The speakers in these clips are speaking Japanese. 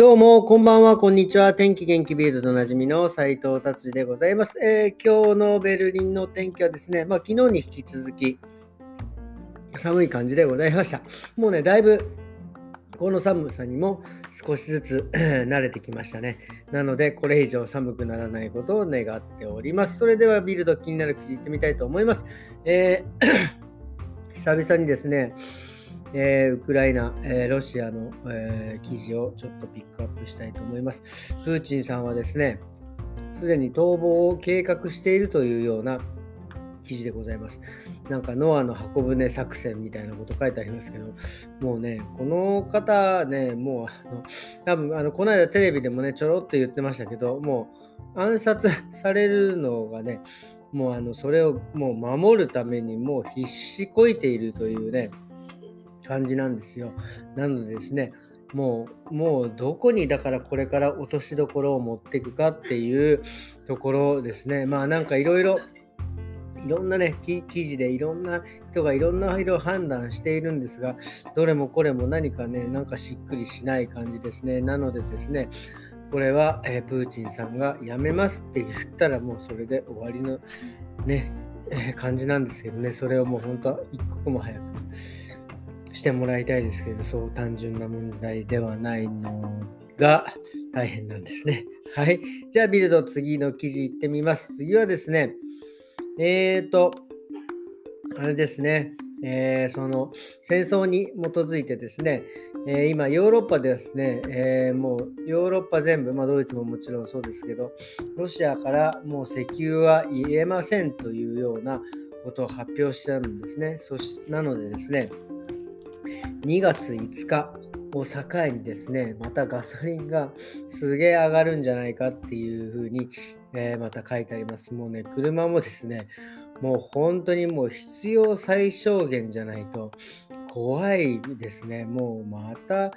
どうも、こんばんは、こんにちは。天気元気ビルドでおなじみの斉藤達治でございます、えー、今日のベルリンの天気はですね、まあ、昨日に引き続き寒い感じでございました。もうね、だいぶこの寒さにも少しずつ 慣れてきましたね。なので、これ以上寒くならないことを願っております。それではビルド気になる記事いってみたいと思います。えー 久々にですね、えー、ウクライナ、えー、ロシアの、えー、記事をちょっとピックアップしたいと思います。プーチンさんはですね、すでに逃亡を計画しているというような記事でございます。なんかノアの箱舟作戦みたいなこと書いてありますけど、もうね、この方ね、もうあの、多分あのこの間テレビでもね、ちょろっと言ってましたけど、もう暗殺されるのがね、もうあのそれをもう守るためにもう必死こいているというね、感じなんですよ。なのでですね、もう、もうどこにだからこれから落としどころを持っていくかっていうところですね。まあなんかいろいろ、いろんなね、記事でいろんな人がいろんな色を判断しているんですが、どれもこれも何かね、なんかしっくりしない感じですね。なのでですね、これは、えー、プーチンさんが辞めますって言ったらもうそれで終わりのね、えー、感じなんですけどね、それをもう本当は一刻も早くしてもらいたいですけど、そう単純な問題ではないのが大変なんですね。はい。じゃあ、ビルド、次の記事いってみます。次はですね、えーと、あれですね、えー、その戦争に基づいてですね、えー、今、ヨーロッパですね、えー、もうヨーロッパ全部、まあ、ドイツももちろんそうですけど、ロシアからもう石油は入れませんというようなことを発表したんですね。そしなのでですね、2月5日を境にですね、またガソリンがすげえ上がるんじゃないかっていうふうに、えー、また書いてあります。もうね、車もですね、もう本当にもう必要最小限じゃないと怖いですね。もうまた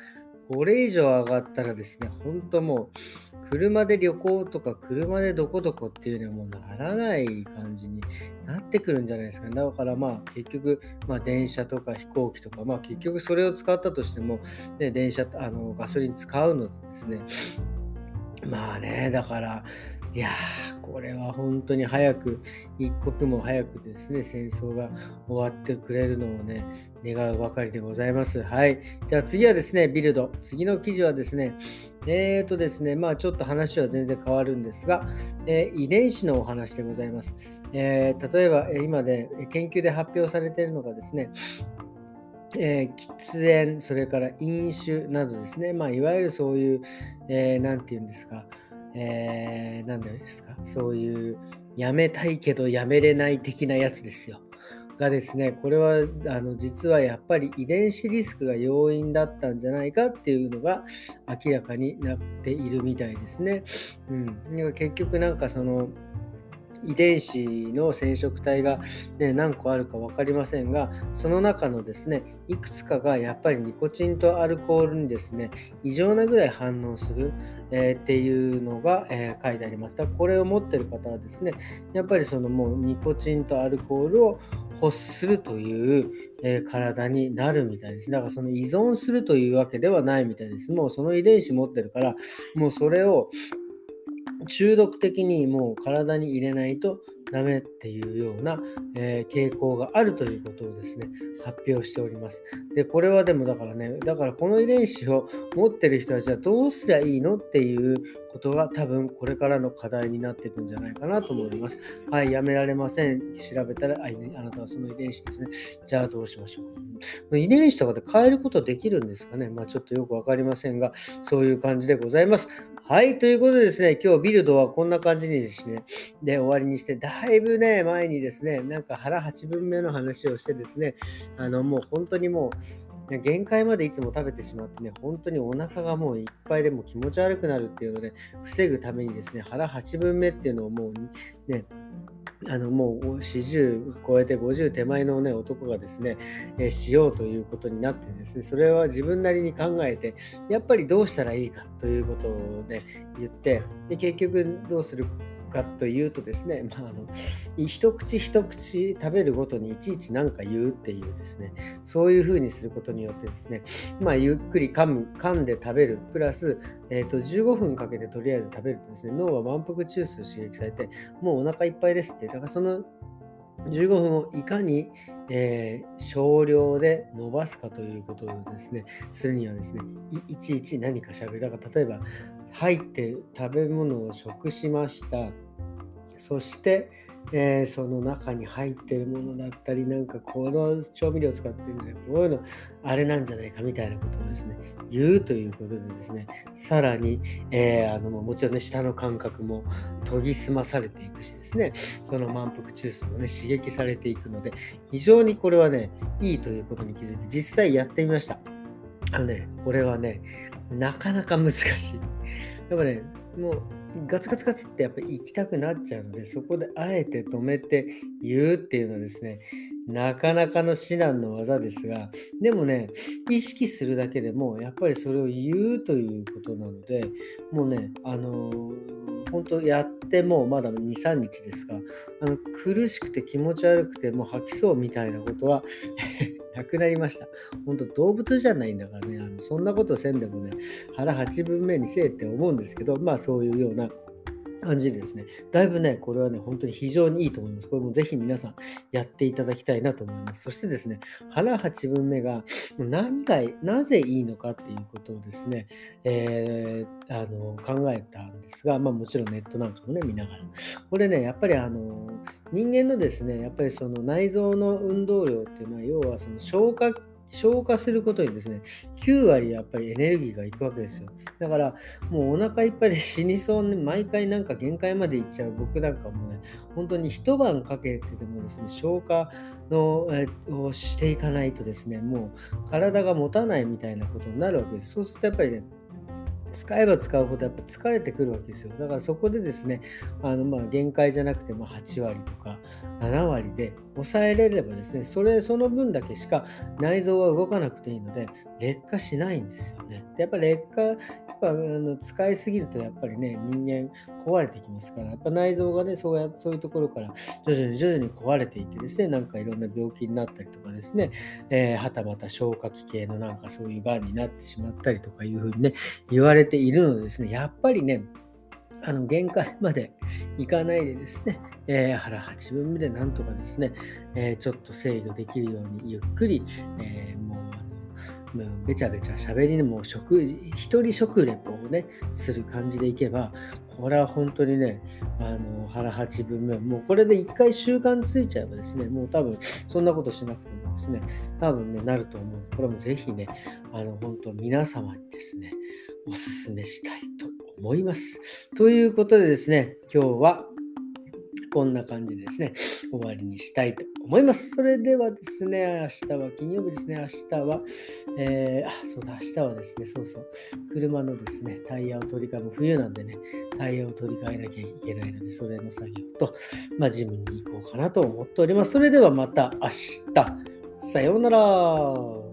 これ以上上がったらですね、本当もう車で旅行とか車でどこどこっていうのはもうならない感じになってくるんじゃないですか、ね。だからまあ結局、まあ、電車とか飛行機とか、まあ結局それを使ったとしても、ね、電車、あのガソリン使うのでですね、まあね、だから、いやー、これは本当に早く、一刻も早くですね、戦争が終わってくれるのをね、願うばかりでございます。はい。じゃあ次はですね、ビルド。次の記事はですね、えーとですね、まあちょっと話は全然変わるんですが、えー、遺伝子のお話でございます。えー、例えば、今で研究で発表されているのがですね、えー、喫煙、それから飲酒などですね、まあ、いわゆるそういう、えー、て言うんですか、えー、何ですか、そういうやめたいけどやめれない的なやつですよ。がですね、これはあの実はやっぱり遺伝子リスクが要因だったんじゃないかっていうのが明らかになっているみたいですね。うん、結局なんかその遺伝子の染色体が、ね、何個あるか分かりませんがその中のですねいくつかがやっぱりニコチンとアルコールにですね異常なぐらい反応する、えー、っていうのが、えー、書いてあります。だこれを持ってる方はですねやっぱりそのもうニコチンとアルコールを欲するという、えー、体になるみたいです。だからその依存するというわけではないみたいです。もうその遺伝子持ってるからもうそれを中毒的にもう体に入れないとダメっていうような、えー、傾向があるということをですね、発表しております。で、これはでもだからね、だからこの遺伝子を持ってる人たちはどうすりゃいいのっていうことが多分これからの課題になっていくんじゃないかなと思います。はい、やめられません。調べたら、ああなたはその遺伝子ですね。じゃあどうしましょう。遺伝子とかで変えることできるんですかね。まあちょっとよくわかりませんが、そういう感じでございます。はい、ということでですね、今日ビルドはこんな感じにですね、で終わりにして、だいぶね、前にですね、なんか腹8分目の話をしてですね、あの、もう本当にもう、限界までいつも食べてしまってね、本当にお腹がもういっぱいでも気持ち悪くなるっていうので、防ぐためにですね、腹8分目っていうのをもうね、あのもう40超えて50手前の、ね、男がですね、えー、しようということになってですね、それは自分なりに考えて、やっぱりどうしたらいいかということを、ね、言ってで、結局どうするかというとですね、まあ、あの一口一口食べるごとにいちいち何か言うっていうですね、そういう風にすることによってですね、まあ、ゆっくり噛む噛んで食べる、プラス、えーと、15分かけてとりあえず食べるとですね、脳は満腹中枢刺激されて、もうお腹いっぱいですって、だからその15分をいかに、えー、少量で伸ばすかということをですね、するにはですね、いちいち何かしゃべる。だから例えば、入ってる食べ物を食しました。そして、えー、その中に入ってるものだったり、なんかこの調味料を使ってるんじゃないこういうのあれなんじゃないかみたいなことをですね、言うということでですね、さらに、えー、あのもちろんね、舌の感覚も研ぎ澄まされていくしですね、その満腹中枢もね、刺激されていくので、非常にこれはね、いいということに気づいて、実際やってみました。あのね、これはね、なかなか難しい。やっぱね、もうガツガツガツってやっぱり行きたくなっちゃうので、そこであえて止めて言うっていうのはですね、なかなかの至難の技ですが、でもね、意識するだけでも、やっぱりそれを言うということなので、もうね、あのー、本当やってもまだ2、3日ですが、あの苦しくて気持ち悪くてもう吐きそうみたいなことはなくなりました。本当動物じゃないんだからね、あのそんなことせんでもね、腹八分目にせえって思うんですけど、まあそういうような感じでですね、だいぶね、これはね、本当に非常にいいと思います。これもぜひ皆さんやっていただきたいなと思います。そしてですね、腹8分目が何回、なぜいいのかっていうことをですね、えー、あの考えたんですが、まあもちろんネットなんかもね、見ながら。これね、やっぱりあの、人間のですね、やっぱりその内臓の運動量っていうのは、要はその消化消化することにですね、9割やっぱりエネルギーがいくわけですよ。だから、もうお腹いっぱいで死にそうね、毎回なんか限界までいっちゃう僕なんかもね、本当に一晩かけてでもですね、消化の、えをしていかないとですね、もう体が持たないみたいなことになるわけです。そうするとやっぱりね、使えば使うほどやっぱ疲れてくるわけですよ。だからそこでですね、あのまあ限界じゃなくても8割とか7割で抑えれればですね、それ、その分だけしか内臓は動かなくていいので、劣化しないんですよね。でやっぱ劣化ぱあの使いすぎるとやっぱりね、人間壊れてきますから、やっぱ内臓がね、そうやそういうところから徐々に徐々に壊れていってですね、なんかいろんな病気になったりとかですね、えー、はたまた消化器系のなんかそういうがんになってしまったりとかいうふうにね、言われているのでですね、やっぱりね、あの限界までいかないでですね、えー、腹8分目でなんとかですね、えー、ちょっと制御できるようにゆっくり、えー、べちゃべちゃ喋りでも食一人食レポをねする感じでいけばこれは本当にねあの腹8分目。もうこれで1回習慣ついちゃえばですねもう多分そんなことしなくてもですね多分ねなると思う。これもぜひねあの本当皆様にですねおすすめしたいと思います。ということでですね今日はこんな感じですね、終わりにしたいと思います。それではですね、明日は金曜日ですね、明日は、えー、あ、そうだ、明日はですね、そうそう、車のですね、タイヤを取り替え、も冬なんでね、タイヤを取り替えなきゃいけないので、それの作業と、まあ、ジムに行こうかなと思っております。それではまた明日、さようなら。